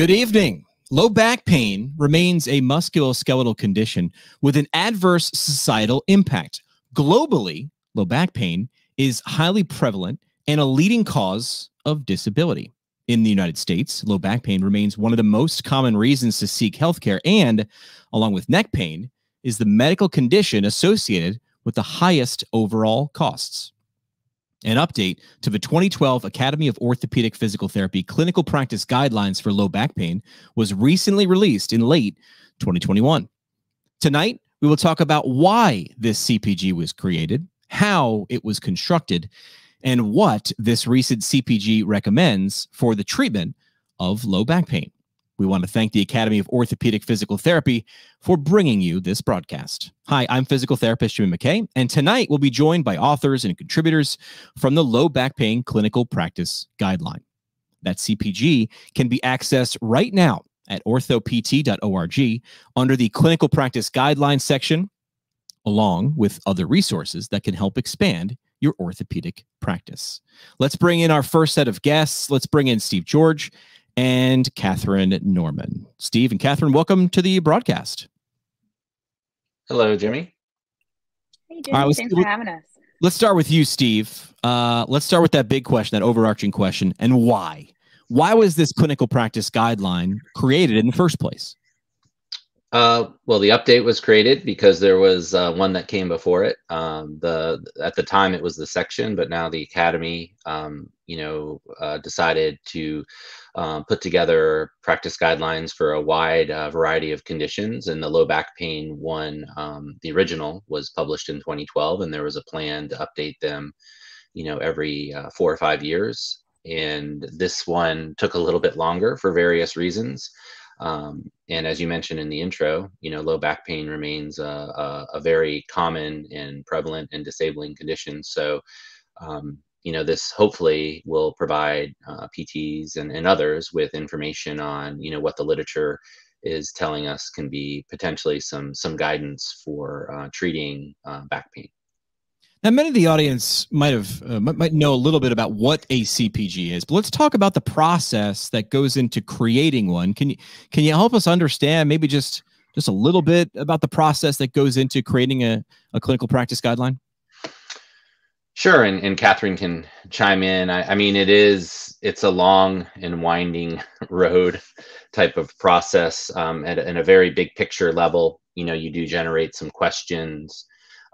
Good evening. Low back pain remains a musculoskeletal condition with an adverse societal impact. Globally, low back pain is highly prevalent and a leading cause of disability. In the United States, low back pain remains one of the most common reasons to seek healthcare, and along with neck pain, is the medical condition associated with the highest overall costs. An update to the 2012 Academy of Orthopedic Physical Therapy clinical practice guidelines for low back pain was recently released in late 2021. Tonight, we will talk about why this CPG was created, how it was constructed, and what this recent CPG recommends for the treatment of low back pain. We want to thank the Academy of Orthopedic Physical Therapy for bringing you this broadcast. Hi, I'm physical therapist Jimmy McKay, and tonight we'll be joined by authors and contributors from the Low Back Pain Clinical Practice Guideline. That CPG can be accessed right now at orthopt.org under the Clinical Practice Guidelines section, along with other resources that can help expand your orthopedic practice. Let's bring in our first set of guests. Let's bring in Steve George and Catherine Norman. Steve and Catherine, welcome to the broadcast. Hello, Jimmy. Hey, Jimmy. Right, Thanks for having us. Let's start with you, Steve. Uh, let's start with that big question, that overarching question, and why? Why was this clinical practice guideline created in the first place? Uh, well, the update was created because there was uh, one that came before it. Um, the at the time it was the section, but now the academy, um, you know, uh, decided to um, put together practice guidelines for a wide uh, variety of conditions. And the low back pain one, um, the original, was published in 2012, and there was a plan to update them, you know, every uh, four or five years. And this one took a little bit longer for various reasons. Um, and as you mentioned in the intro, you know, low back pain remains a, a, a very common and prevalent and disabling condition. So, um, you know, this hopefully will provide uh, PTs and, and others with information on, you know, what the literature is telling us can be potentially some some guidance for uh, treating uh, back pain. Now, many of the audience might have uh, might know a little bit about what a CPG is, but let's talk about the process that goes into creating one. Can you can you help us understand maybe just just a little bit about the process that goes into creating a, a clinical practice guideline? Sure, and, and Catherine can chime in. I, I mean, it is it's a long and winding road type of process um, at, at a very big picture level. You know, you do generate some questions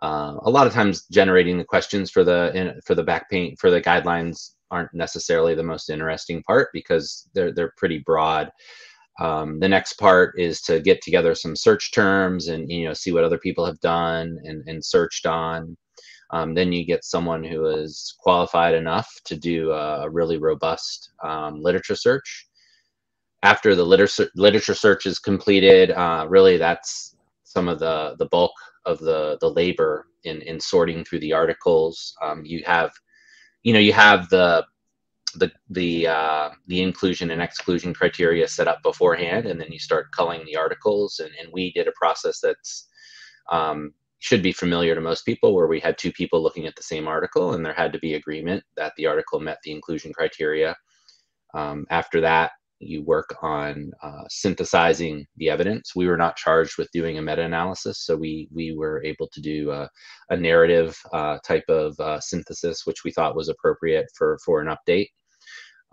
uh, a lot of times generating the questions for the in, for the back paint for the guidelines aren't necessarily the most interesting part because they're they're pretty broad. Um, the next part is to get together some search terms and you know see what other people have done and, and searched on. Um, then you get someone who is qualified enough to do a, really robust um, literature search. After the literature literature search is completed, uh, really that's some of the the bulk of the the labor in in sorting through the articles. Um, you have, you know, you have the the the uh, the inclusion and exclusion criteria set up beforehand, and then you start culling the articles. And, and we did a process that's um, should be familiar to most people, where we had two people looking at the same article, and there had to be agreement that the article met the inclusion criteria. Um, after that, you work on uh, synthesizing the evidence. We were not charged with doing a meta-analysis, so we we were able to do a, a narrative uh, type of uh, synthesis, which we thought was appropriate for for an update.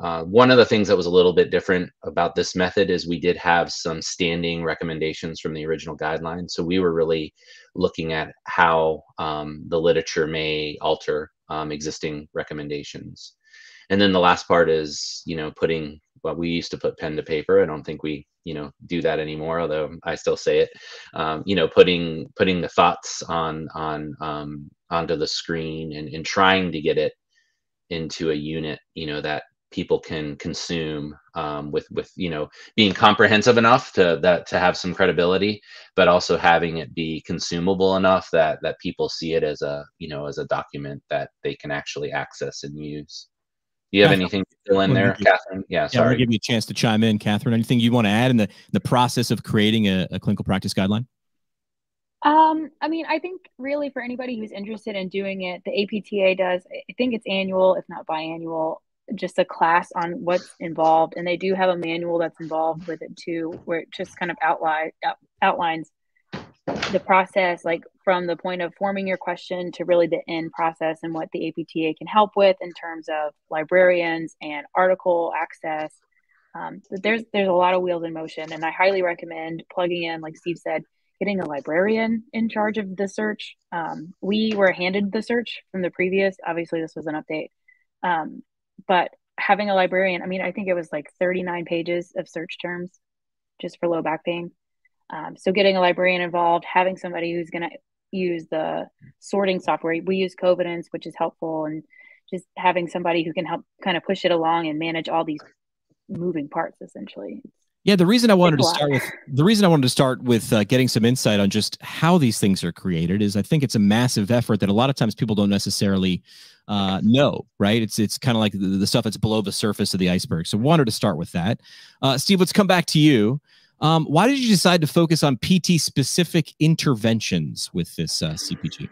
Uh, one of the things that was a little bit different about this method is we did have some standing recommendations from the original guidelines. So we were really looking at how um, the literature may alter um, existing recommendations. And then the last part is, you know, putting well, we used to put pen to paper. I don't think we, you know, do that anymore. Although I still say it. Um, you know, putting putting the thoughts on on um, onto the screen and, and trying to get it into a unit, you know, that people can consume um, with with you know being comprehensive enough to that to have some credibility, but also having it be consumable enough that that people see it as a you know as a document that they can actually access and use. Do you have anything to fill in there, Catherine? Yeah, sorry. Yeah, I'll give you a chance to chime in, Catherine. Anything you want to add in the, the process of creating a, a clinical practice guideline? Um, I mean, I think really for anybody who's interested in doing it, the APTA does, I think it's annual, if not biannual. Just a class on what's involved, and they do have a manual that's involved with it too, where it just kind of outline outlines the process, like from the point of forming your question to really the end process, and what the APTA can help with in terms of librarians and article access. Um, there's there's a lot of wheels in motion, and I highly recommend plugging in, like Steve said, getting a librarian in charge of the search. Um, we were handed the search from the previous. Obviously, this was an update, um, but having a librarian, I mean, I think it was like 39 pages of search terms just for low back pain. Um, so getting a librarian involved, having somebody who's going to use the sorting software. We use Covidence, which is helpful, and just having somebody who can help kind of push it along and manage all these moving parts essentially. Yeah, the reason I wanted to start with the reason I wanted to start with uh, getting some insight on just how these things are created is I think it's a massive effort that a lot of times people don't necessarily uh, know, right? It's it's kind of like the, the, stuff that's below the surface of the iceberg. So wanted to start with that. Uh, Steve, let's come back to you. Um, why did you decide to focus on PT specific interventions with this uh, CPG?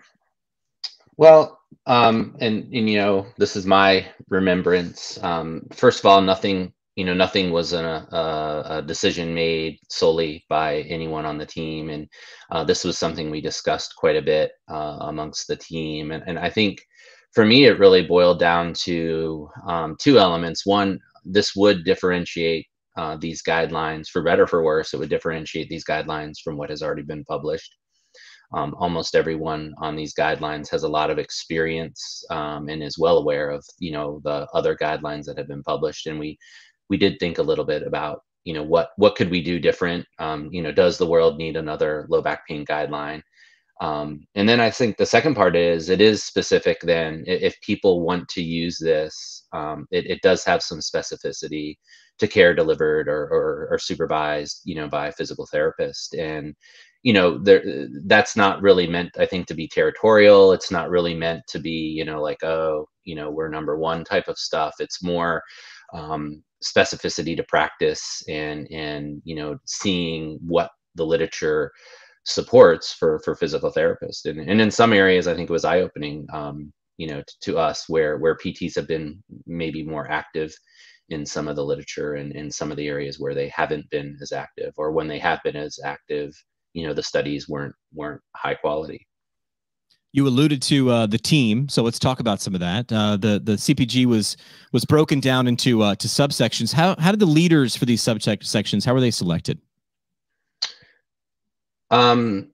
Well, um, and, and you know, this is my remembrance. Um, first of all, nothing you know, nothing was a, a, decision made solely by anyone on the team. And uh, this was something we discussed quite a bit uh, amongst the team. And, and, I think for me, it really boiled down to um, two elements. One, this would differentiate uh, these guidelines for better for worse. It would differentiate these guidelines from what has already been published. Um, almost everyone on these guidelines has a lot of experience um, and is well aware of you know the other guidelines that have been published and we we did think a little bit about you know what what could we do different? Um, you know does the world need another low back pain guideline? Um, and then i think the second part is it is specific then. If people want to use this um, it, it, does have some specificity to care delivered or, or, or supervised you know by a physical therapist. And you know there that's not really meant i think to be territorial. It's not really meant to be you know like oh you know we're number one type of stuff. It's more um, specificity to practice and and you know seeing what the literature supports for for physical therapists and, and in some areas i think it was eye-opening um, you know to, to, us where where pts have been maybe more active in some of the literature and in some of the areas where they haven't been as active or when they have been as active you know the studies weren't weren't high quality you alluded to uh, the team, so let's talk about some of that. Uh, the the CPG was was broken down into uh, to subsections. How how did the leaders for these subsections how were they selected? Um,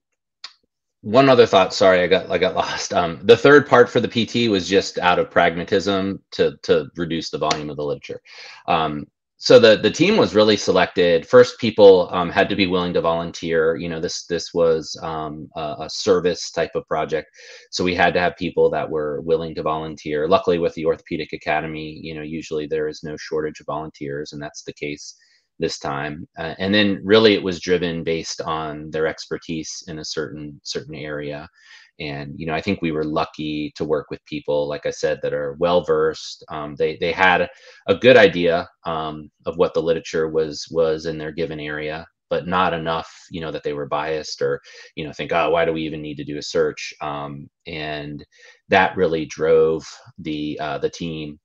one other thought. Sorry, I got I got lost. Um, the third part for the PT was just out of pragmatism to to reduce the volume of the literature. Um, so the the team was really selected. First people um, had to be willing to volunteer. You know this this was um, a, a, service type of project. So we had to have people that were willing to volunteer. Luckily with the orthopedic academy you know usually there is no shortage of volunteers and that's the case this time. Uh, and then really it was driven based on their expertise in a certain certain area and you know i think we were lucky to work with people like i said that are well versed um, they they had a good idea um, of what the literature was was in their given area but not enough you know that they were biased or you know think oh why do we even need to do a search? Um, and that really drove the uh, the team.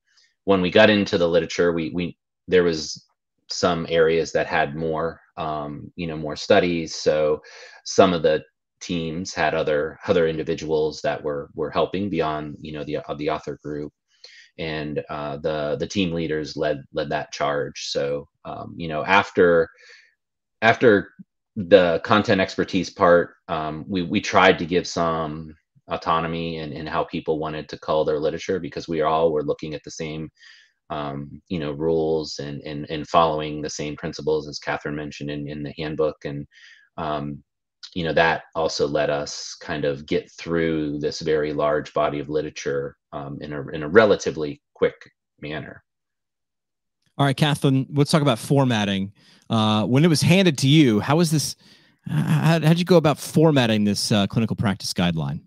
When we got into the literature we we there was some areas that had more um, you know more studies. So some of the teams had other other individuals that were were helping beyond you know the uh, the author group. And uh, the the team leaders led led that charge. So um, you know after after the content expertise part um, we we tried to give some autonomy and, in how people wanted to call their literature because we all were looking at the same um, you know rules and, and and following the same principles as Catherine mentioned in, in the handbook. And um, you know that also let us kind of get through this very large body of literature um, in a in a relatively quick manner. All right, Catherine, let's talk about formatting. Uh, when it was handed to you, how was this? How did you go about formatting this uh, clinical practice guideline?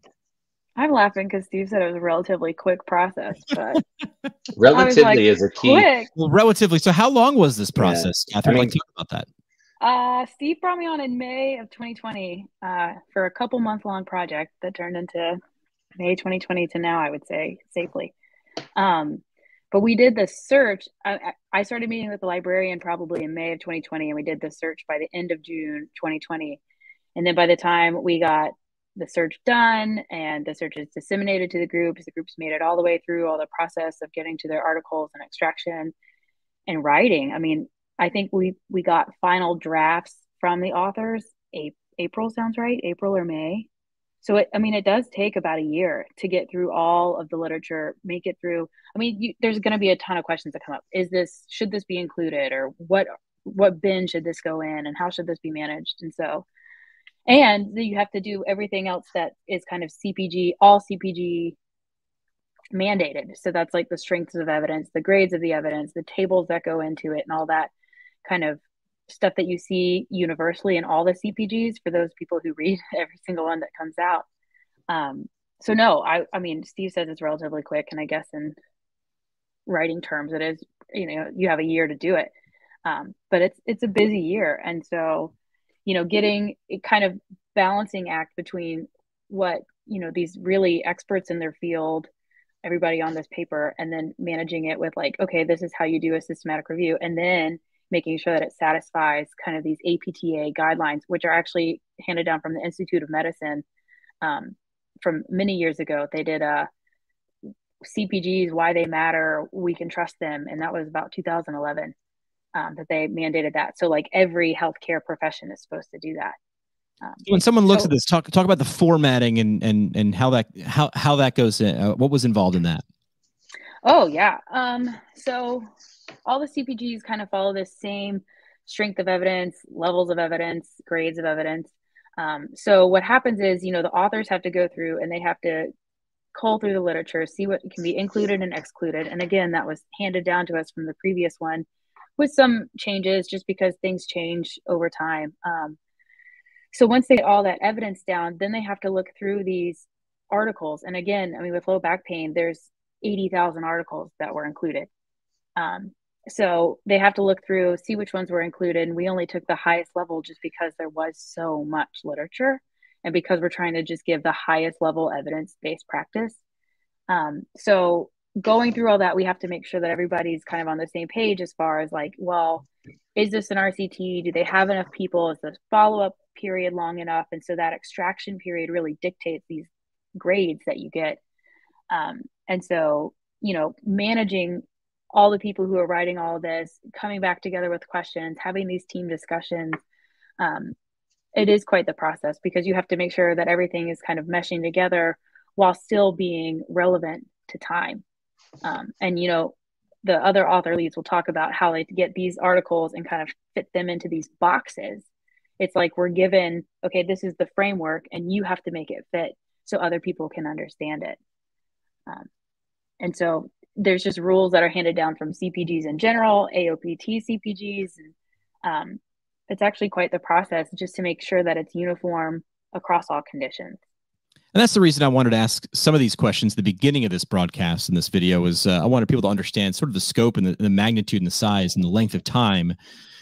I'm laughing because Steve said it was a relatively quick process, but relatively like, is a key. Quick. Well, relatively. So, how long was this process, yeah. Catherine? I mean, like, talk about that. Uh, Steve brought me on in May of 2020 uh, for a couple month long project that turned into May 2020 to now, I would say safely. Um, but we did the search. I, I started meeting with the librarian probably in May of 2020, and we did the search by the end of June 2020. And then by the time we got the search done and the search is disseminated to the groups, the groups made it all the way through all the process of getting to their articles and extraction and writing. I mean, I think we we got final drafts from the authors. April sounds right, April or May. So it, I mean, it does take about a year to get through all of the literature, make it through. I mean, you, there's going to be a ton of questions that come up. Is this should this be included, or what what bin should this go in, and how should this be managed? And so, and you have to do everything else that is kind of CPG, all CPG mandated. So that's like the strengths of evidence, the grades of the evidence, the tables that go into it, and all that kind of stuff that you see universally in all the CPGs for those people who read every single one that comes out. Um, so no, I, I mean, Steve says it's relatively quick, and I guess in writing terms, it is. You know, you have a year to do it, um, but it's it's a busy year, and so you know, getting kind of balancing act between what you know these really experts in their field everybody on this paper and then managing it with like okay this is how you do a systematic review and then making sure that it satisfies kind of these APTA guidelines, which are actually handed down from the Institute of Medicine um, from many years ago. They did a uh, CPGs, why they matter, we can trust them, and that was about 2011 um, that they mandated that. So like every healthcare profession is supposed to do that. Um, when someone looks so, at this, talk talk about the formatting and and and how that how how that goes. In, uh, what was involved in that? Oh yeah. Um, so all the CPGs kind of follow the same strength of evidence, levels of evidence, grades of evidence. Um, so what happens is, you know, the authors have to go through and they have to cull through the literature, see what can be included and excluded. And again, that was handed down to us from the previous one with some changes just because things change over time. Um, so once they get all that evidence down, then they have to look through these articles. And again, I mean, with low back pain, there's 80,000 articles that were included. Um, so they have to look through, see which ones were included. And we only took the highest level just because there was so much literature and because we're trying to just give the highest level evidence based practice. Um, so going through all that, we have to make sure that everybody's kind of on the same page as far as like, well, is this an RCT? Do they have enough people? Is the follow up period long enough? And so that extraction period really dictates these grades that you get. Um, and so, you know, managing all the people who are writing all this, coming back together with questions, having these team discussions. Um, it is quite the process because you have to make sure that everything is kind of meshing together while still being relevant to time. Um, and, you know, the other author leads will talk about how they get these articles and kind of fit them into these boxes. It's like we're given, okay, this is the framework, and you have to make it fit so other people can understand it. Um, and so there's just rules that are handed down from CPGs in general, AOPT CPGs. And, um, it's actually quite the process just to make sure that it's uniform across all conditions. And that's the reason I wanted to ask some of these questions at the beginning of this broadcast and this video was uh, I wanted people to understand sort of the scope and the, the, magnitude and the size and the length of time,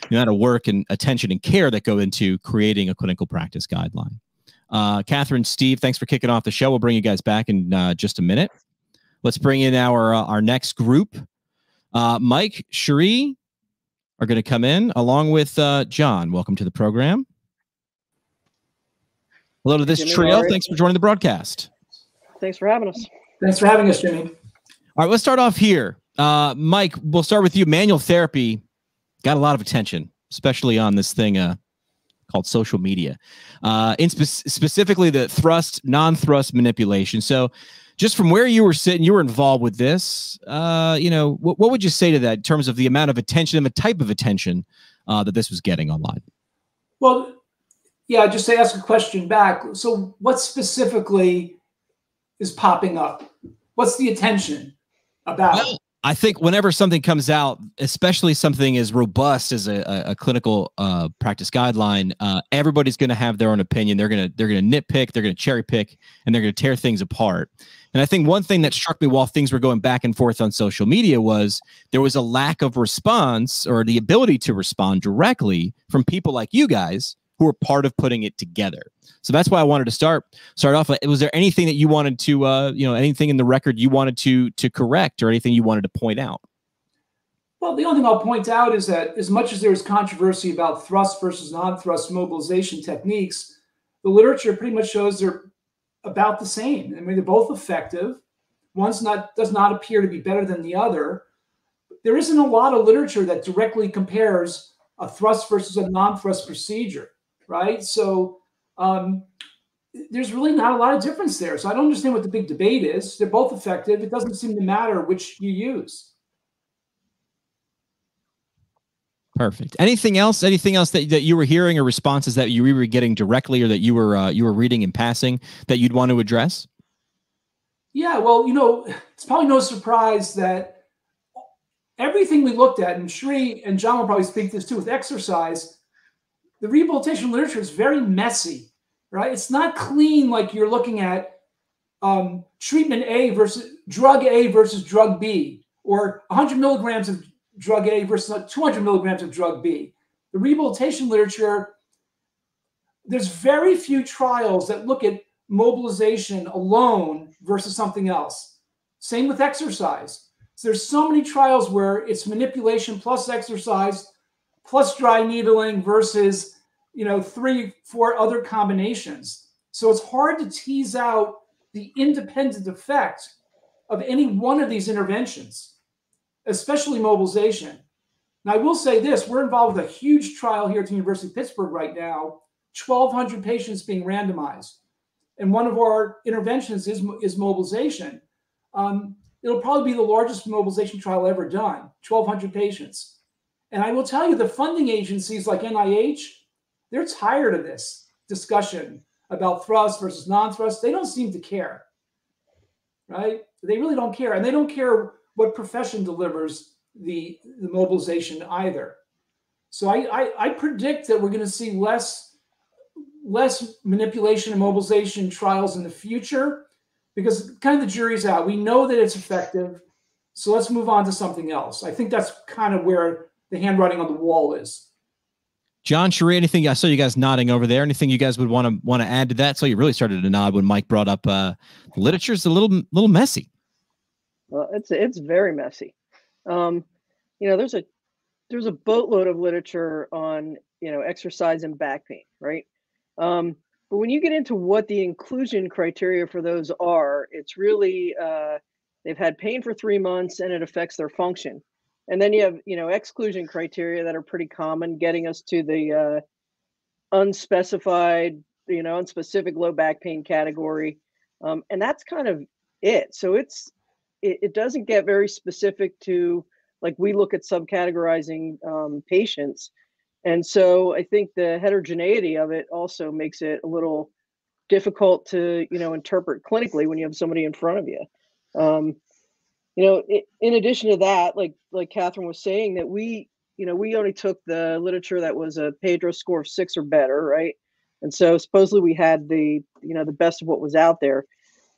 the amount of work and attention and care that go into creating a clinical practice guideline. Uh, Catherine, Steve, thanks for kicking off the show. We'll bring you guys back in uh, just a minute. Let's bring in our uh, our next group. Uh, Mike, Sheri are going to come in along with uh, John. Welcome to the program. Hello to this Jimmy trio. Thanks for joining the broadcast. Thanks for having us. Thanks for having us, Jimmy. All right, let's start off here. Uh, Mike, we'll start with you. Manual therapy got a lot of attention, especially on this thing uh, called social media, uh, in spe- specifically the thrust, non-thrust manipulation. So, just from where you were sitting, you were involved with this. Uh, you know, what, what would you say to that in terms of the amount of attention and the type of attention uh, that this was getting online? Well, yeah, just to ask a question back. So, what specifically is popping up? What's the attention about? Well, I think whenever something comes out, especially something as robust as a, a, a clinical uh, practice guideline, uh, everybody's going to have their own opinion. They're going to they're going to nitpick, they're going to cherry pick, and they're going to tear things apart. And I think one thing that struck me while things were going back and forth on social media was there was a lack of response or the ability to respond directly from people like you guys who are part of putting it together. So that's why I wanted to start start off. Was there anything that you wanted to, uh, you know, anything in the record you wanted to to correct, or anything you wanted to point out? Well, the only thing I'll point out is that as much as there is controversy about thrust versus non-thrust mobilization techniques, the literature pretty much shows they're about the same. I mean, they're both effective. One's not does not appear to be better than the other. There isn't a lot of literature that directly compares a thrust versus a non-thrust procedure, right? So um, there's really not a lot of difference there. So I don't understand what the big debate is. They're both effective. It doesn't seem to matter which you use. Perfect. Anything else? Anything else that, that you were hearing or responses that you were getting directly or that you were uh, you were reading in passing that you'd want to address? Yeah, well, you know, it's probably no surprise that everything we looked at, and Sheri and John will probably speak this too with exercise, the rehabilitation literature is very messy, right? It's not clean like you're looking at um, treatment A versus drug A versus drug B, or 100 milligrams of drug A versus 200 milligrams of drug B. The rehabilitation literature, there's very few trials that look at mobilization alone versus something else. Same with exercise. So there's so many trials where it's manipulation plus exercise plus dry needling versus you know three four other combinations. So it's hard to tease out the independent effect of any one of these interventions especially mobilization. Now, I will say this we're involved with a huge trial here at the University of Pittsburgh right now 1,200 patients being randomized. And one of our interventions is, is mobilization. Um, it'll probably be the largest mobilization trial ever done 1,200 patients. And I will tell you, the funding agencies like NIH, they're tired of this discussion about thrust versus non thrust. They don't seem to care, right? They really don't care. And they don't care what profession delivers the, the mobilization either. So I, I, I predict that we're going to see less less manipulation and mobilization trials in the future because kind of the jury's out. We know that it's effective. So let's move on to something else. I think that's kind of where the handwriting on the wall is. John Sheri, anything I saw you guys nodding over there. Anything you guys would want to want to add to that? So you really started to nod when Mike brought up uh, literature is a little little messy. Well, it's it's very messy. Um, you know, there's a there's a boatload of literature on you know exercise and back pain, right? Um, but when you get into what the inclusion criteria for those are, it's really uh, they've had pain for three months and it affects their function. And then you have you know exclusion criteria that are pretty common, getting us to the uh, unspecified, you know, unspecific low back pain category, um, and that's kind of it. So it's it, it doesn't get very specific to like we look at subcategorizing um, patients. And so i think the heterogeneity of it also makes it a little difficult to you know interpret clinically when you have somebody in front of you. Um, you know it, in addition to that like like catherine was saying that we you know we only took the literature that was a pedro score of six or better right? And so supposedly we had the you know the best of what was out there.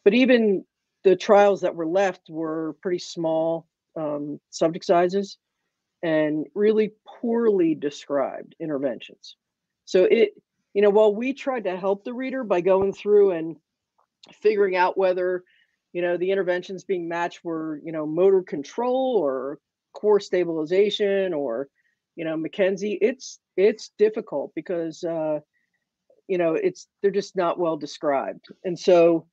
But even the trials that were left were pretty small um, subject sizes and really poorly described interventions. So it, you know, while we tried to help the reader by going through and figuring out whether, you know, the interventions being matched were, you know, motor control or core stabilization or, you know, McKenzie, it's it's difficult because uh, you know, it's they're just not well described. And so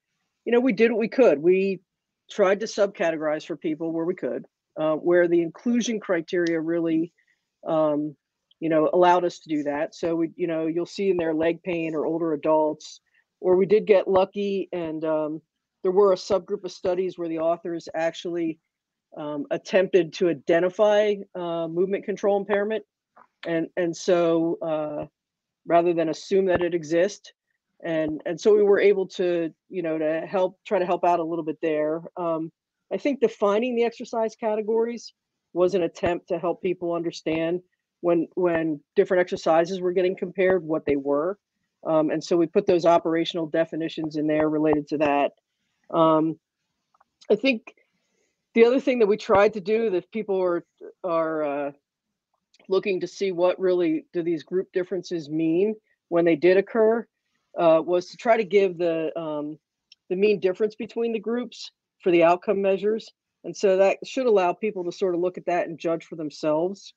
you know, we did what we could. We tried to subcategorize for people where we could, uh, where the inclusion criteria really, um, you know, allowed us to do that. So we, you know, you'll see in there leg pain or older adults, or we did get lucky and um, there were a subgroup of studies where the authors actually um, attempted to identify uh, movement control impairment, and and so uh, rather than assume that it exists, and and so we were able to you know to help try to help out a little bit there. Um, i think defining the exercise categories was an attempt to help people understand when when different exercises were getting compared what they were. Um, and so we put those operational definitions in there related to that. Um, i think the other thing that we tried to do that people are are uh, looking to see what really do these group differences mean when they did occur uh, was to try to give the um, the mean difference between the groups for the outcome measures, and so that should allow people to sort of look at that and judge for themselves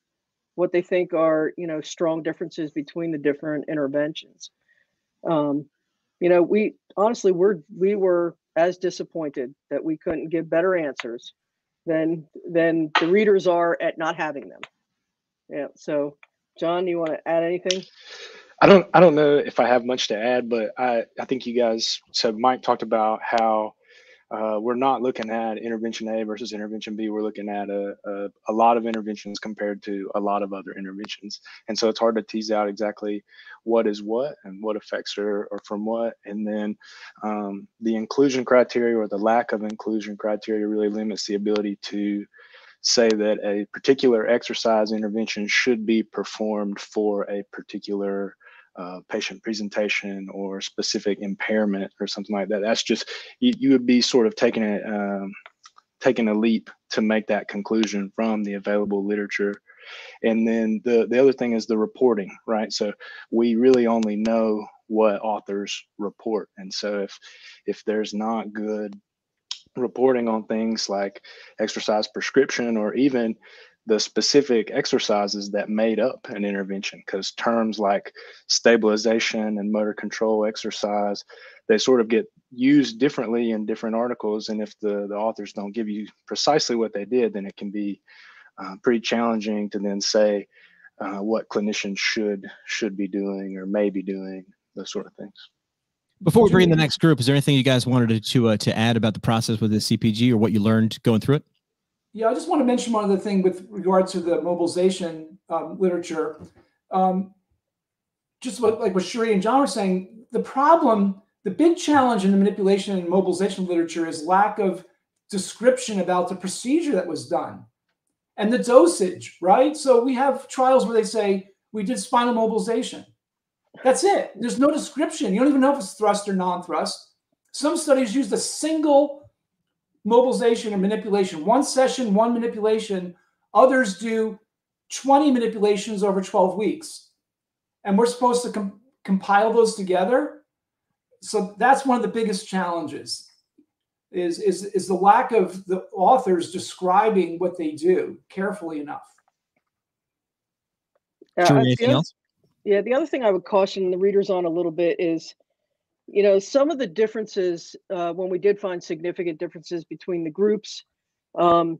what they think are you know strong differences between the different interventions. Um, you know, we honestly we're we were as disappointed that we couldn't give better answers than than the readers are at not having them. Yeah. So, John, do you want to add anything? I don't I don't know if I have much to add, but I I think you guys so Mike talked about how uh, we're not looking at intervention A versus intervention B. We're looking at a, a, a, lot of interventions compared to a lot of other interventions. And so it's hard to tease out exactly what is what and what effects are, are from what. And then um, the inclusion criteria or the lack of inclusion criteria really limits the ability to say that a particular exercise intervention should be performed for a particular uh, patient presentation or specific impairment or something like that. That's just you, you would be sort of taking a um, taking a leap to make that conclusion from the available literature. And then the the other thing is the reporting, right? So we really only know what authors report, and so if if there's not good reporting on things like exercise prescription or even the specific exercises that made up an intervention because terms like stabilization and motor control exercise they sort of get used differently in different articles and if the, the authors don't give you precisely what they did then it can be uh, pretty challenging to then say uh, what clinicians should should be doing or may be doing those sort of things. Before we bring in the next group is there anything you guys wanted to to, uh, to add about the process with the cpg or what you learned going through it yeah, I just want to mention one other thing with regards to the mobilization um, literature. Um, just what, like what Sheri and John were saying, the problem, the big challenge in the manipulation and mobilization literature is lack of description about the procedure that was done and the dosage, right? So we have trials where they say we did spinal mobilization. That's it. There's no description. You don't even know if it's thrust or non-thrust. Some studies used a single mobilization or manipulation. One session, one manipulation. Others do 20 manipulations over 12 weeks. And we're supposed to com- compile those together. So that's one of the biggest challenges is, is, is the lack of the authors describing what they do carefully enough. Uh, yeah, sure, anything else? Yeah, the other thing I would caution the readers on a little bit is you know, some of the differences uh, when we did find significant differences between the groups um,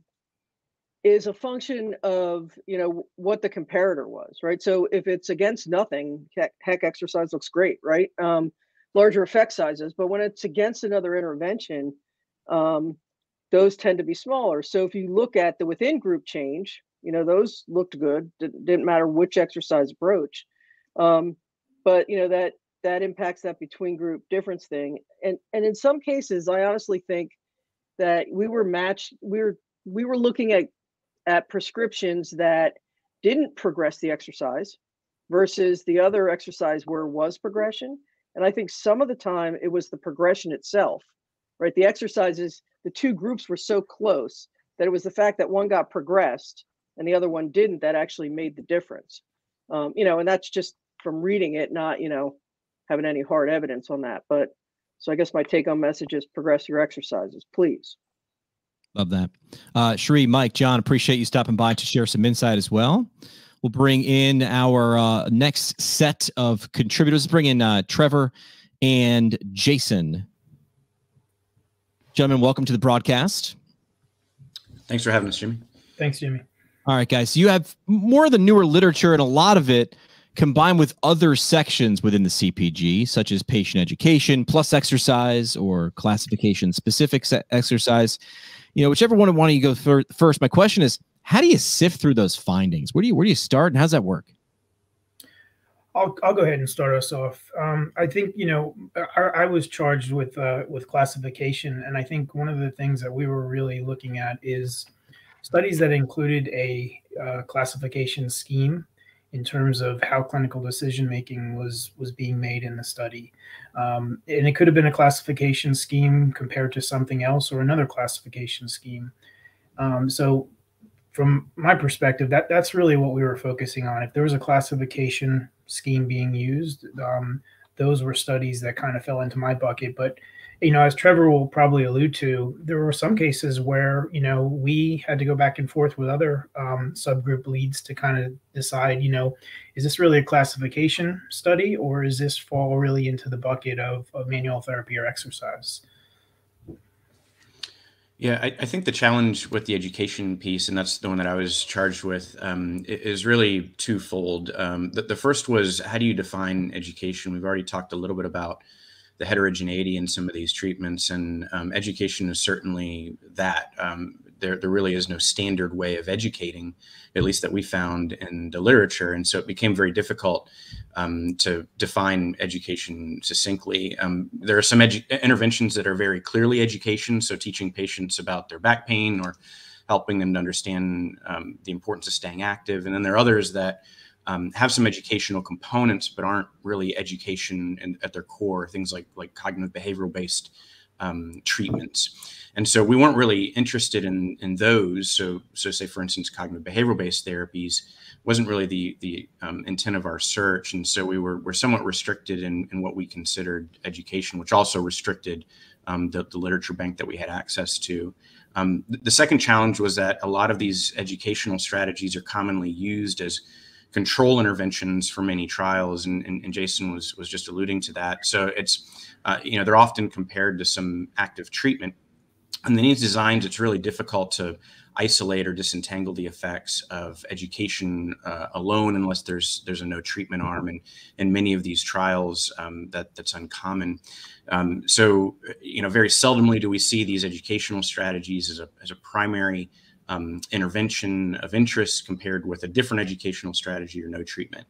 is a function of you know what the comparator was, right? So if it's against nothing, heck, exercise looks great, right? Um, larger effect sizes, but when it's against another intervention, um, those tend to be smaller. So if you look at the within group change, you know those looked good. Didn't matter which exercise approach, um, but you know that that impacts that between group difference thing. And and in some cases, I honestly think that we were matched. We were we were looking at at prescriptions that didn't progress the exercise versus the other exercise where was progression. And I think some of the time it was the progression itself, right? The exercises, the two groups were so close that it was the fact that one got progressed and the other one didn't that actually made the difference. Um, you know, and that's just from reading it, not, you know, having any hard evidence on that. But so I guess my take on message is progress your exercises, please. Love that. Uh, Sheri, Mike, John, appreciate you stopping by to share some insight as well. We'll bring in our uh, next set of contributors. Let's bring in uh, Trevor and Jason. Gentlemen, welcome to the broadcast. Thanks for having us, Jimmy. Thanks, Jimmy. All right, guys. You have more of the newer literature, and a lot of it combined with other sections within the CPG, such as patient education plus exercise or classification specific exercise. You know, whichever one want you go first. My question is, how do you sift through those findings? Where do you where do you start, and how's that work? I'll, I'll go ahead and start us off. Um, I think you know I, I was charged with uh, with classification, and I think one of the things that we were really looking at is studies that included a uh, classification scheme in terms of how clinical decision making was was being made in the study. Um, and it could have been a classification scheme compared to something else or another classification scheme. Um, so from my perspective, that that's really what we were focusing on. If there was a classification scheme being used. Um, those were studies that kind of fell into my bucket. But you know, as Trevor will probably allude to, there were some cases where you know we had to go back and forth with other um, subgroup leads to kind of decide, you know, is this really a classification study or is this fall really into the bucket of, of manual therapy or exercise? Yeah, I, I, think the challenge with the education piece, and that's the one that I was charged with, um, is really twofold. Um, the, the, first was how do you define education? We've already talked a little bit about the heterogeneity in some of these treatments, and um, education is certainly that. Um, there, there really is no standard way of educating, at least that we found in the literature. And so it became very difficult um, to define education succinctly. Um, there are some interventions that are very clearly education, so teaching patients about their back pain or helping them to understand um, the importance of staying active. And then there are others that um, have some educational components, but aren't really education in, at their core. Things like like cognitive behavioral based um, treatments. And so we weren't really interested in in those. So so say for instance, cognitive behavioral based therapies wasn't really the the um, intent of our search. And so we were were somewhat restricted in in what we considered education, which also restricted um, the, the literature bank that we had access to. Um, the second challenge was that a lot of these educational strategies are commonly used as control interventions for many trials, and, and, and Jason was was just alluding to that. So it's uh, you know they're often compared to some active treatment and in these designs, it's really difficult to isolate or disentangle the effects of education uh, alone unless there's there's a no treatment arm and in many of these trials um, that that's uncommon um, so you know very seldomly do we see these educational strategies as a, as a primary um, intervention of interest compared with a different educational strategy or no treatment.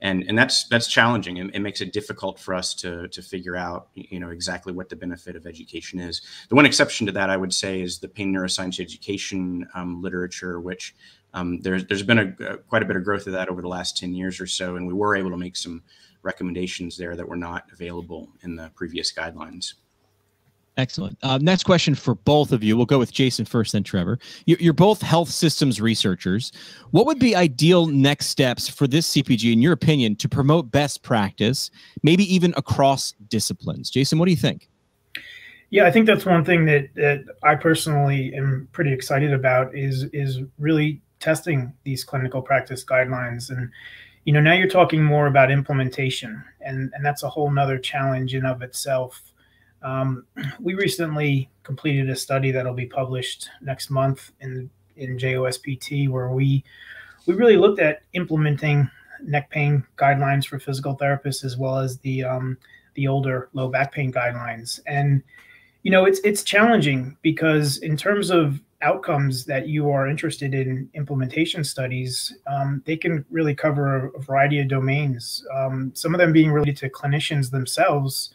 And and that's that's challenging. And it makes it difficult for us to to figure out you know exactly what the benefit of education is. The one exception to that i would say is the pain neuroscience education um, literature which um, there's there's been a, quite a bit of growth of that over the last 10 years or so and we were able to make some recommendations there that were not available in the previous guidelines Excellent. Uh, next question for both of you. We'll go with Jason first, then Trevor. You're both health systems researchers. What would be ideal next steps for this CPG, in your opinion, to promote best practice, maybe even across disciplines? Jason, what do you think? Yeah, I think that's one thing that, that I personally am pretty excited about is is really testing these clinical practice guidelines and you know now you're talking more about implementation and and that's a whole nother challenge in of itself um, we recently completed a study that'll be published next month in in JOSPT, where we we really looked at implementing neck pain guidelines for physical therapists as well as the um, the older low back pain guidelines. And you know, it's it's challenging because in terms of outcomes that you are interested in implementation studies, um, they can really cover a, variety of domains. Um, some of them being related to clinicians themselves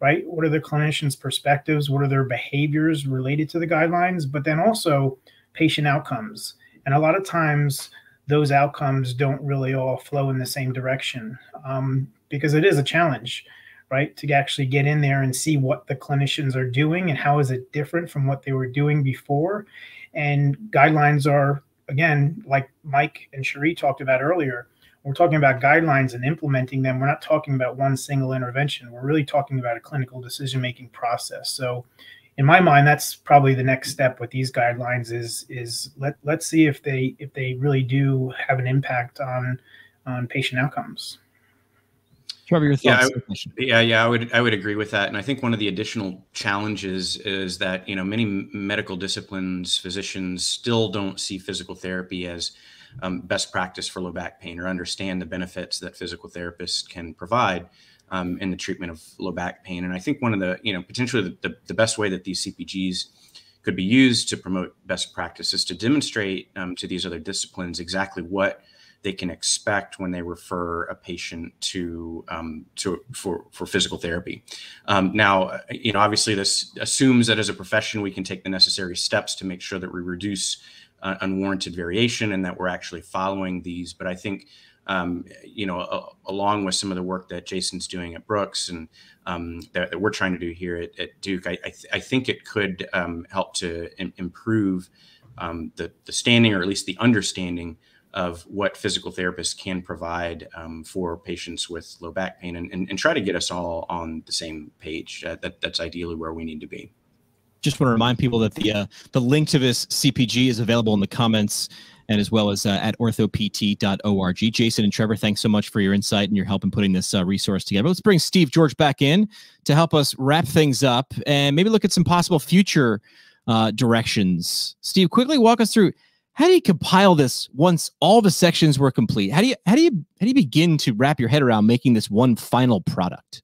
right? What are the clinicians' perspectives? What are their behaviors related to the guidelines? But then also patient outcomes. And a lot of times, those outcomes don't really all flow in the same direction um, because it is a challenge, right? To actually get in there and see what the clinicians are doing and how is it different from what they were doing before. And guidelines are, again, like Mike and Sheri talked about earlier, we're talking about guidelines and implementing them. We're not talking about one single intervention. We're really talking about a clinical decision making process. So, in my mind, that's probably the next step with these guidelines is is let let's see if they if they really do have an impact on on patient outcomes. Trevor, your thoughts? Yeah, I, yeah, yeah, I would I would agree with that. And I think one of the additional challenges is that you know many medical disciplines, physicians still don't see physical therapy as um, best practice for low back pain or understand the benefits that physical therapists can provide um, in the treatment of low back pain. And I think one of the, you know, potentially the, the, the best way that these CPGs could be used to promote best practices to demonstrate um, to these other disciplines exactly what they can expect when they refer a patient to um, to for for physical therapy. Um, now, you know, obviously, this assumes that as a profession we can take the necessary steps to make sure that we reduce uh, unwarranted variation and that we're actually following these. But I think, um, you know, along with some of the work that Jason's doing at Brooks and um, that, that, we're trying to do here at, at Duke, I, I, th- I, think it could um, help to Im- improve um, the, the standing or at least the understanding of what physical therapists can provide um, for patients with low back pain and, and, and, try to get us all on the same page. Uh, that, that's ideally where we need to be. Just want to remind people that the uh, the link to this CPG is available in the comments and as well as uh, at orthopt.org. Jason and Trevor, thanks so much for your insight and your help in putting this uh, resource together. Let's bring Steve George back in to help us wrap things up and maybe look at some possible future uh, directions. Steve, quickly walk us through how do you compile this once all the sections were complete? How do you how do you how do you begin to wrap your head around making this one final product?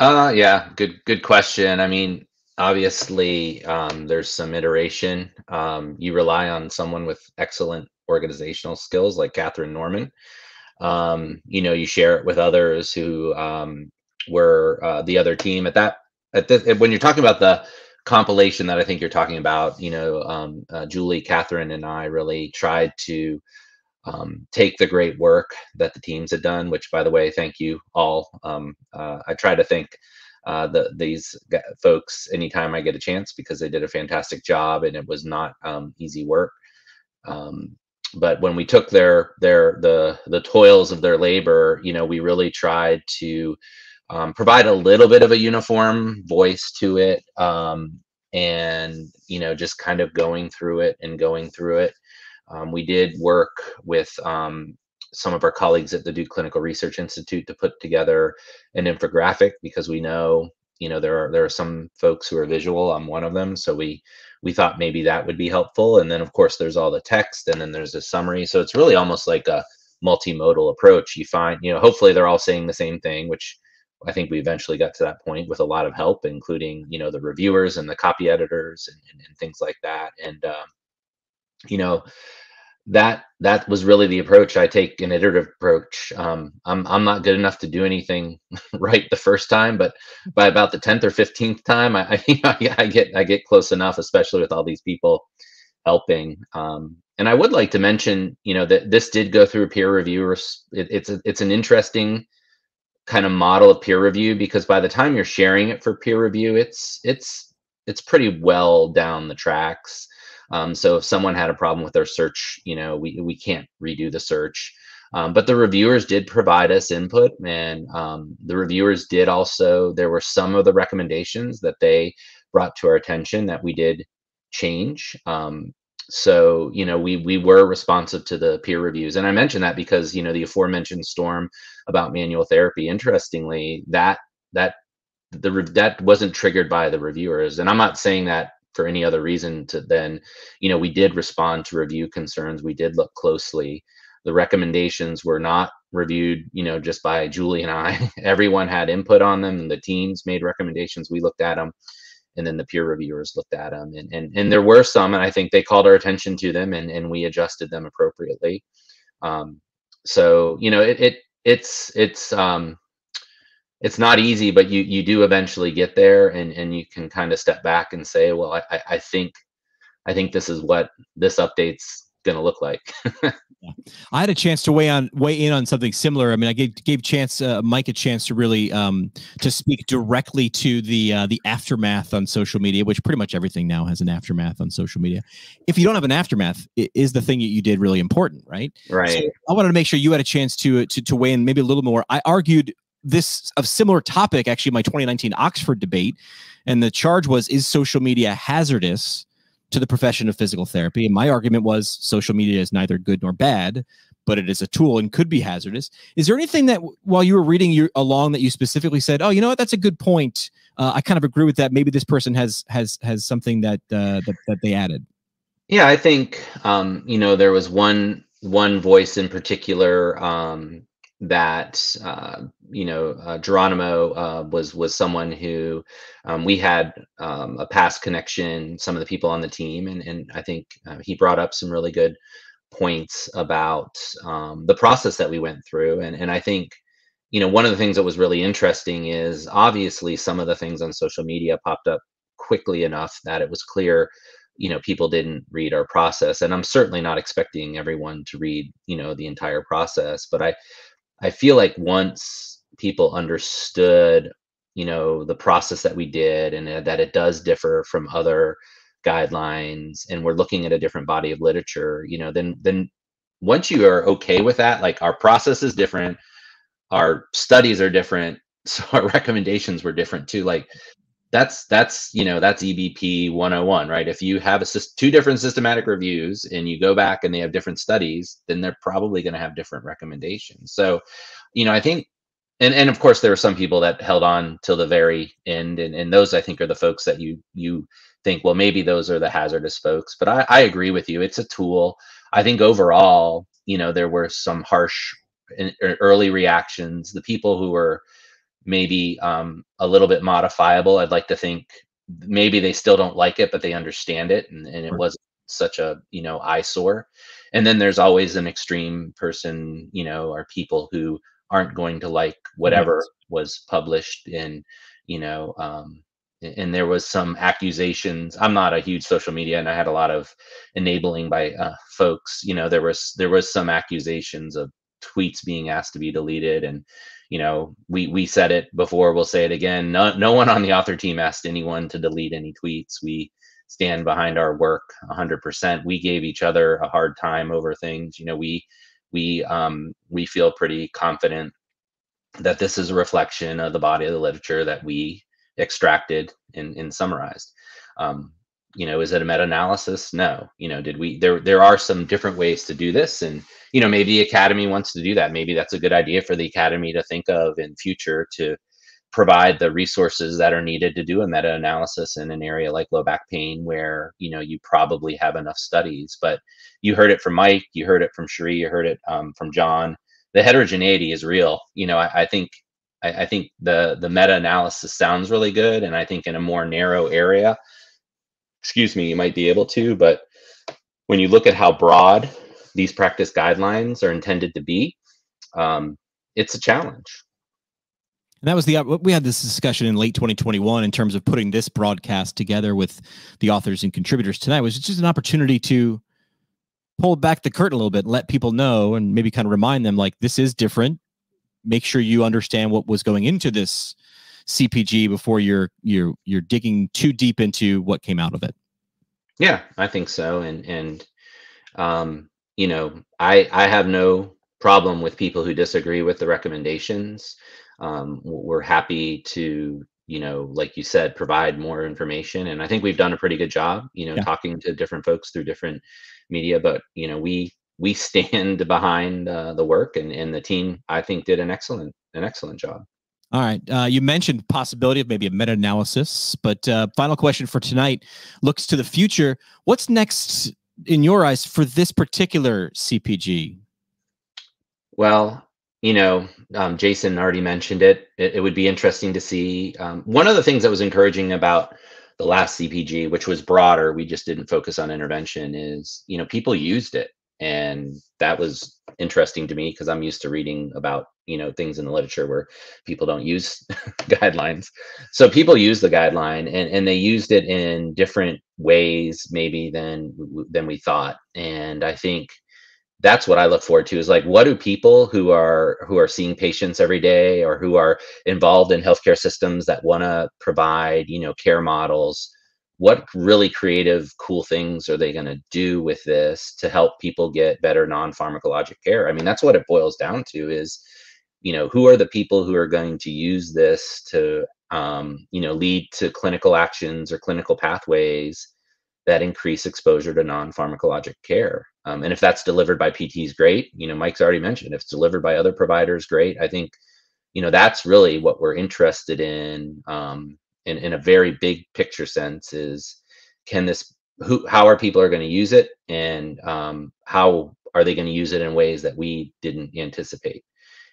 Uh yeah, good good question. I mean, obviously um, there's some iteration. Um, you rely on someone with excellent organizational skills like Catherine Norman. Um, you know, you share it with others who um, were uh, the other team at that at this when you're talking about the compilation that I think you're talking about, you know, um, uh, Julie, Catherine, and I really tried to um, take the great work that the teams had done. Which, by the way, thank you all. Um, uh, I try to thank uh, the, these folks anytime I get a chance because they did a fantastic job and it was not um, easy work. Um, but when we took their their the the toils of their labor, you know, we really tried to um, provide a little bit of a uniform voice to it um, and you know just kind of going through it and going through it um, we did work with um, some of our colleagues at the duke clinical research institute to put together an infographic because we know you know there are there are some folks who are visual i'm one of them so we we thought maybe that would be helpful. And then of course there's all the text and then there's a summary. So it's really almost like a multimodal approach. You find you know hopefully they're all saying the same thing which I think we eventually got to that point with a lot of help, including you know the reviewers and the copy editors and, and, and things like that. And um, you know that that was really the approach I take an iterative approach. Um, I'm I'm not good enough to do anything right the first time, but by about the tenth or fifteenth time, I, I, I get I get close enough, especially with all these people helping. Um, and I would like to mention, you know, that this did go through a peer reviewers. It, it's a, it's an interesting kind of model of peer review because by the time you're sharing it for peer review, it's it's it's pretty well down the tracks. Um, so if someone had a problem with their search, you know, we we can't redo the search. Um, but the reviewers did provide us input, and um, the reviewers did also. There were some of the recommendations that they brought to our attention that we did change. Um, so you know we we were responsive to the peer reviews and i mentioned that because you know the aforementioned storm about manual therapy interestingly that that the that wasn't triggered by the reviewers and i'm not saying that for any other reason to then you know we did respond to review concerns. We did look closely. The recommendations were not reviewed you know just by julie and i. Everyone had input on them and the teams made recommendations. We looked at them and then the peer reviewers looked at them and, and and there were some and i think they called our attention to them and and we adjusted them appropriately. Um, so you know it, it it's it's um it's not easy but you you do eventually get there and and you can kind of step back and say well i i think i think this is what this update's going to look like. yeah. I had a chance to weigh on weigh in on something similar. I mean, I gave gave chance uh, Mike a chance to really um, to speak directly to the uh, the aftermath on social media, which pretty much everything now has an aftermath on social media. If you don't have an aftermath, is the thing that you did really important, right? Right. So I wanted to make sure you had a chance to to to weigh in maybe a little more. I argued this a similar topic actually my 2019 Oxford debate, and the charge was: Is social media hazardous? to the profession of physical therapy. And my argument was social media is neither good nor bad, but it is a tool and could be hazardous. Is there anything that while you were reading your, along that you specifically said, "Oh, you know what? That's a good point. Uh, I kind of agree with that. Maybe this person has has has something that uh, that that they added." Yeah, I think um, you know there was one one voice in particular um, that uh, you know uh, Geronimo uh, was was someone who um, we had um, a past connection. Some of the people on the team, and and I think uh, he brought up some really good points about um, the process that we went through, and and I think you know one of the things that was really interesting is obviously some of the things on social media popped up quickly enough that it was clear you know people didn't read our process and i'm certainly not expecting everyone to read you know the entire process but i I feel like once people understood, you know, the process that we did and uh, that it does differ from other guidelines and we're looking at a different body of literature you know then then once you are okay with that like our process is different our studies are different so our recommendations were different too like that's that's you know that's ebp 101 right? If you have a two different systematic reviews and you go back and they have different studies then they're probably going to have different recommendations. So you know i think and and of course there are some people that held on till the very end and and those i think are the folks that you you think well maybe those are the hazardous folks but i i agree with you. It's a tool. I think overall you know there were some harsh eh, early reactions. The people who were maybe um, a little bit modifiable. I'd like to think maybe they still don't like it, but they understand it, and, and it wasn't such a you know eyesore. And then there's always an extreme person, you know, or people who aren't going to like whatever right. was published in, you know, um, and there was some accusations i'm not a huge social media and i had a lot of enabling by uh, folks you know there was there was some accusations of tweets being asked to be deleted and you know, we we said it before, we'll say it again. No, no one on the author team asked anyone to delete any tweets. We stand behind our work 100%. We gave each other a hard time over things. You know, we we um, we feel pretty confident that this is a reflection of the body of the literature that we extracted and, and summarized. Um, you know, is it a meta-analysis? No. You know, did we there there are some different ways to do this and you know maybe the academy wants to do that maybe that's a good idea for the academy to think of in future to provide the resources that are needed to do a meta-analysis in an area like low back pain where you know you probably have enough studies but you heard it from mike you heard it from Sheri, you heard it um, from john the heterogeneity is real you know i, I think I, I think the the meta-analysis sounds really good and i think in a more narrow area excuse me you might be able to but when you look at how broad these practice guidelines are intended to be, um, it's a challenge. And that was the we had this discussion in late 2021 in terms of putting this broadcast together with the authors and contributors tonight was just an opportunity to pull back the curtain a little bit, and let people know, and maybe kind of remind them like this is different. Make sure you understand what was going into this CPG before you're you're you're digging too deep into what came out of it. Yeah, I think so, and and um, you know, I I have no problem with people who disagree with the recommendations. Um, we're happy to, you know, like you said, provide more information, and I think we've done a pretty good job, you know, yeah. talking to different folks through different media. But you know, we we stand behind uh, the work, and and the team I think did an excellent an excellent job. All right. Uh, you mentioned possibility of maybe a meta-analysis, but uh, final question for tonight looks to the future. What's next in your eyes for this particular CPG? Well, you know, um, Jason already mentioned it. it. it. would be interesting to see. Um, one of the things that was encouraging about the last CPG, which was broader, we just didn't focus on intervention, is, you know, people used it and that was interesting to me because i'm used to reading about you know things in the literature where people don't use guidelines. So people use the guideline and, and they used it in different ways maybe than than we thought. And i think that's what i look forward to is like what do people who are who are seeing patients every day or who are involved in healthcare systems that want to provide you know care models what really creative, cool things are they going to do with this to help people get better non-pharmacologic care? I mean, that's what it boils down to is, you know, who are the people who are going to use this to, um, you know, lead to clinical actions or clinical pathways that increase exposure to non-pharmacologic care. Um, and if that's delivered by PTs, great. You know, Mike's already mentioned if it's delivered by other providers, great. I think, you know, that's really what we're interested in. Um, in, in a very big picture sense is can this who how are people are going to use it? And um, how are they going to use it in ways that we didn't anticipate?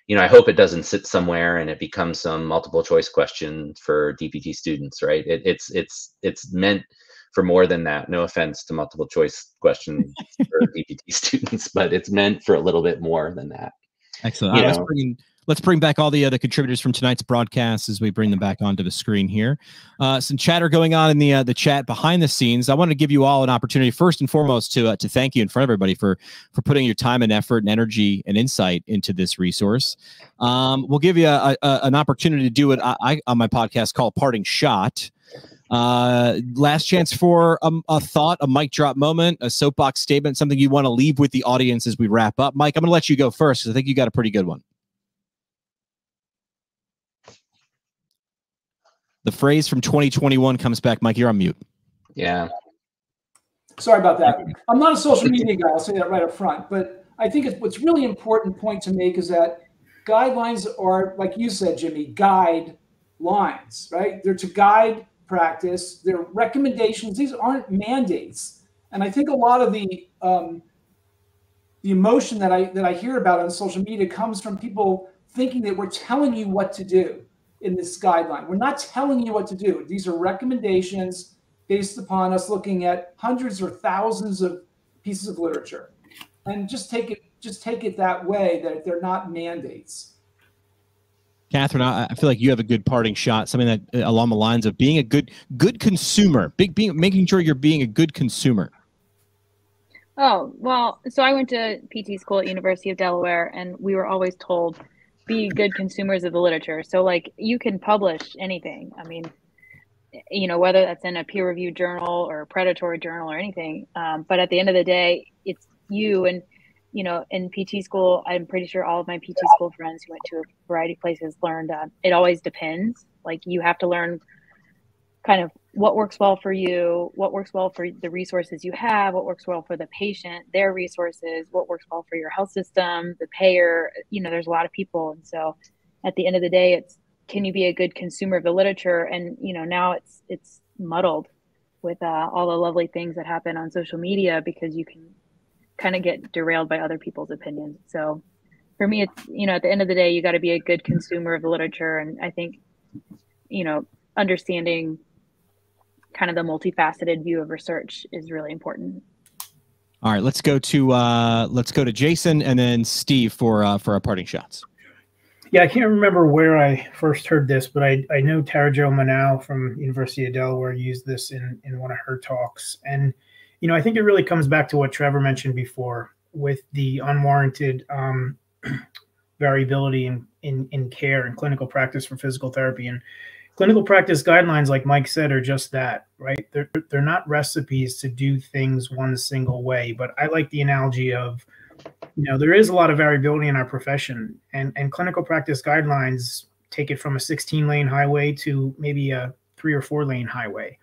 You know i hope it doesn't sit somewhere and it becomes some multiple choice question for dpt students right? It, it's it's it's meant for more than that. No offense to multiple choice questions for dpt students but it's meant for a little bit more than that. Excellent. You know, bringing let's bring back all the other contributors from tonight's broadcast as we bring them back onto the screen here. Uh, some chatter going on in the uh, the chat behind the scenes. I want to give you all an opportunity first and foremost to uh, to thank you in front of everybody for for putting your time and effort and energy and insight into this resource. Um, we'll give you a, a, an opportunity to do it I, I, on my podcast called Parting Shot. Uh, last chance for a, a thought, a mic drop moment, a soapbox statement, something you want to leave with the audience as we wrap up. Mike, I'm going to let you go first because I think you got a pretty good one. The phrase from 2021 comes back. Mike, you're on mute. Yeah. Sorry about that. I'm not a social media guy. I'll say that right up front. But I think it's, what's really important point to make is that guidelines are, like you said, Jimmy, guide lines, right? They're to guide practice. They're recommendations. These aren't mandates. And I think a lot of the um, the emotion that I that I hear about on social media comes from people thinking that we're telling you what to do in this guideline. We're not telling you what to do. These are recommendations based upon us looking at hundreds or thousands of pieces of literature. And just take it just take it that way that they're not mandates. Catherine, I, I feel like you have a good parting shot, something that uh, along the lines of being a good good consumer, big being making sure you're being a good consumer. Oh, well, so I went to PT school at University of Delaware and we were always told be good consumers of the literature. So like you can publish anything. I mean, you know, whether that's in a peer reviewed journal or a predatory journal or anything. Um, but at the end of the day, it's you and you know, in PT school, I'm pretty sure all of my PT school friends who went to a variety of places learned uh, it always depends. Like you have to learn kind of what works well for you, what works well for the resources you have, what works well for the patient, their resources, what works well for your health system, the payer. You know, there's a lot of people. And so at the end of the day, it's can you be a good consumer of the literature? And, you know, now it's it's muddled with uh, all the lovely things that happen on social media because you can kind of get derailed by other people's opinions. So for me, it's, you know, at the end of the day, you got to be a good consumer of the literature. And I think, you know, understanding kind of the multifaceted view of research is really important. All right, let's go to uh, let's go to Jason and then Steve for uh, for our parting shots. Yeah, I can't remember where I first heard this, but I, I know Tara Jo Manal from University of Delaware used this in, in one of her talks. And you know, I think it really comes back to what Trevor mentioned before with the unwarranted um, variability in, in, in care and clinical practice for physical therapy. And clinical practice guidelines, like Mike said, are just that, right? They're, they're not recipes to do things one single way. But I like the analogy of, you know, there is a lot of variability in our profession, and, and clinical practice guidelines take it from a 16 lane highway to maybe a three or four lane highway.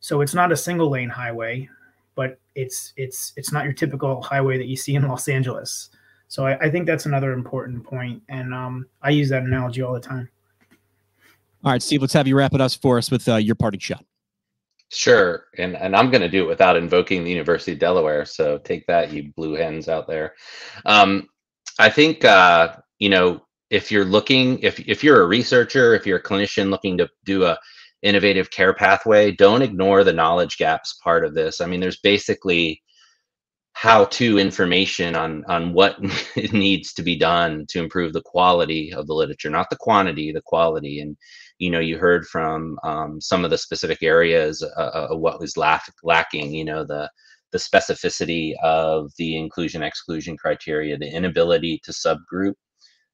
So it's not a single lane highway but it's it's it's not your typical highway that you see in Los Angeles. So I, I think that's another important point, and um, I use that analogy all the time. All right, Steve, let's have you wrap it up for us with uh, your parting shot. Sure, and and I'm going to do it without invoking the University of Delaware. So take that, you blue hens out there. Um, I think uh, you know if you're looking, if if you're a researcher, if you're a clinician looking to do a innovative care pathway don't ignore the knowledge gaps part of this i mean there's basically how to information on on what needs to be done to improve the quality of the literature not the quantity the quality and you know you heard from um, some of the specific areas uh, uh what was lack, lacking you know the the specificity of the inclusion exclusion criteria the inability to subgroup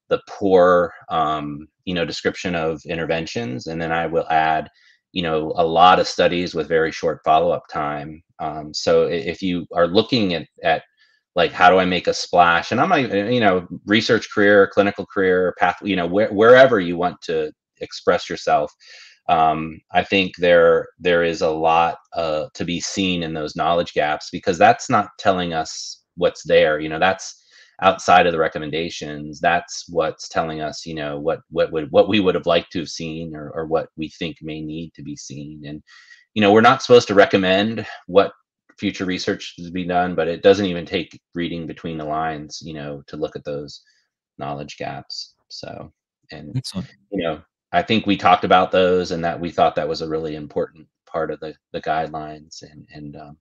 the poor um, you know description of interventions. And then i will add you know a lot of studies with very short follow-up time. Um, so if you are looking at, at like how do i make a splash? And i'm like you know research career clinical career path you know where, wherever you want to express yourself. Um, i think there there is a lot uh, to be seen in those knowledge gaps because that's not telling us what's there you know that's outside of the recommendations. That's what's telling us you know what what would what we would have liked to have seen or, or what we think may need to be seen. And you know we're not supposed to recommend what future research to be done but it doesn't even take reading between the lines you know to look at those knowledge gaps. So and Excellent. you know i think we talked about those and that we thought that was a really important part of the the guidelines and and um,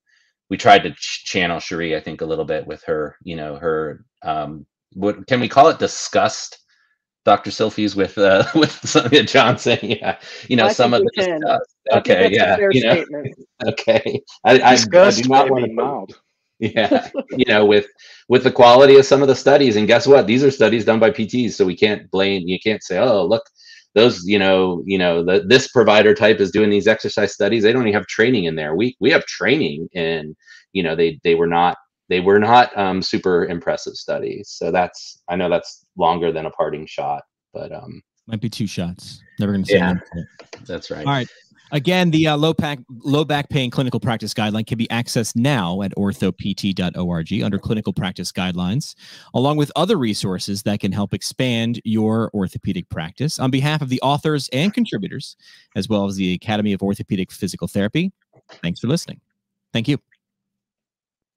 we tried to ch- channel Sheri, I think, a little bit with her, you know, her um, what can we call it? Disgust, Dr. Silfies with uh, with Sonia Johnson. Yeah, you know, some of the disgust. Okay, yeah, you know, okay. I, I, I, do not want to mild. Yeah, you know, with with the quality of some of the studies, and guess what? These are studies done by PTs, so we can't blame. You can't say, oh, look, those you know you know the, this provider type is doing these exercise studies they don't even have training in there. We we have training and you know they they were not they were not um, super impressive studies. So that's i know that's longer than a parting shot but um might be two shots. Never gonna say yeah. no. that's right. All right Again, the uh, low, pack, low back pain clinical practice guideline can be accessed now at orthopt.org under clinical practice guidelines, along with other resources that can help expand your orthopedic practice. On behalf of the authors and contributors, as well as the Academy of Orthopedic Physical Therapy, thanks for listening. Thank you.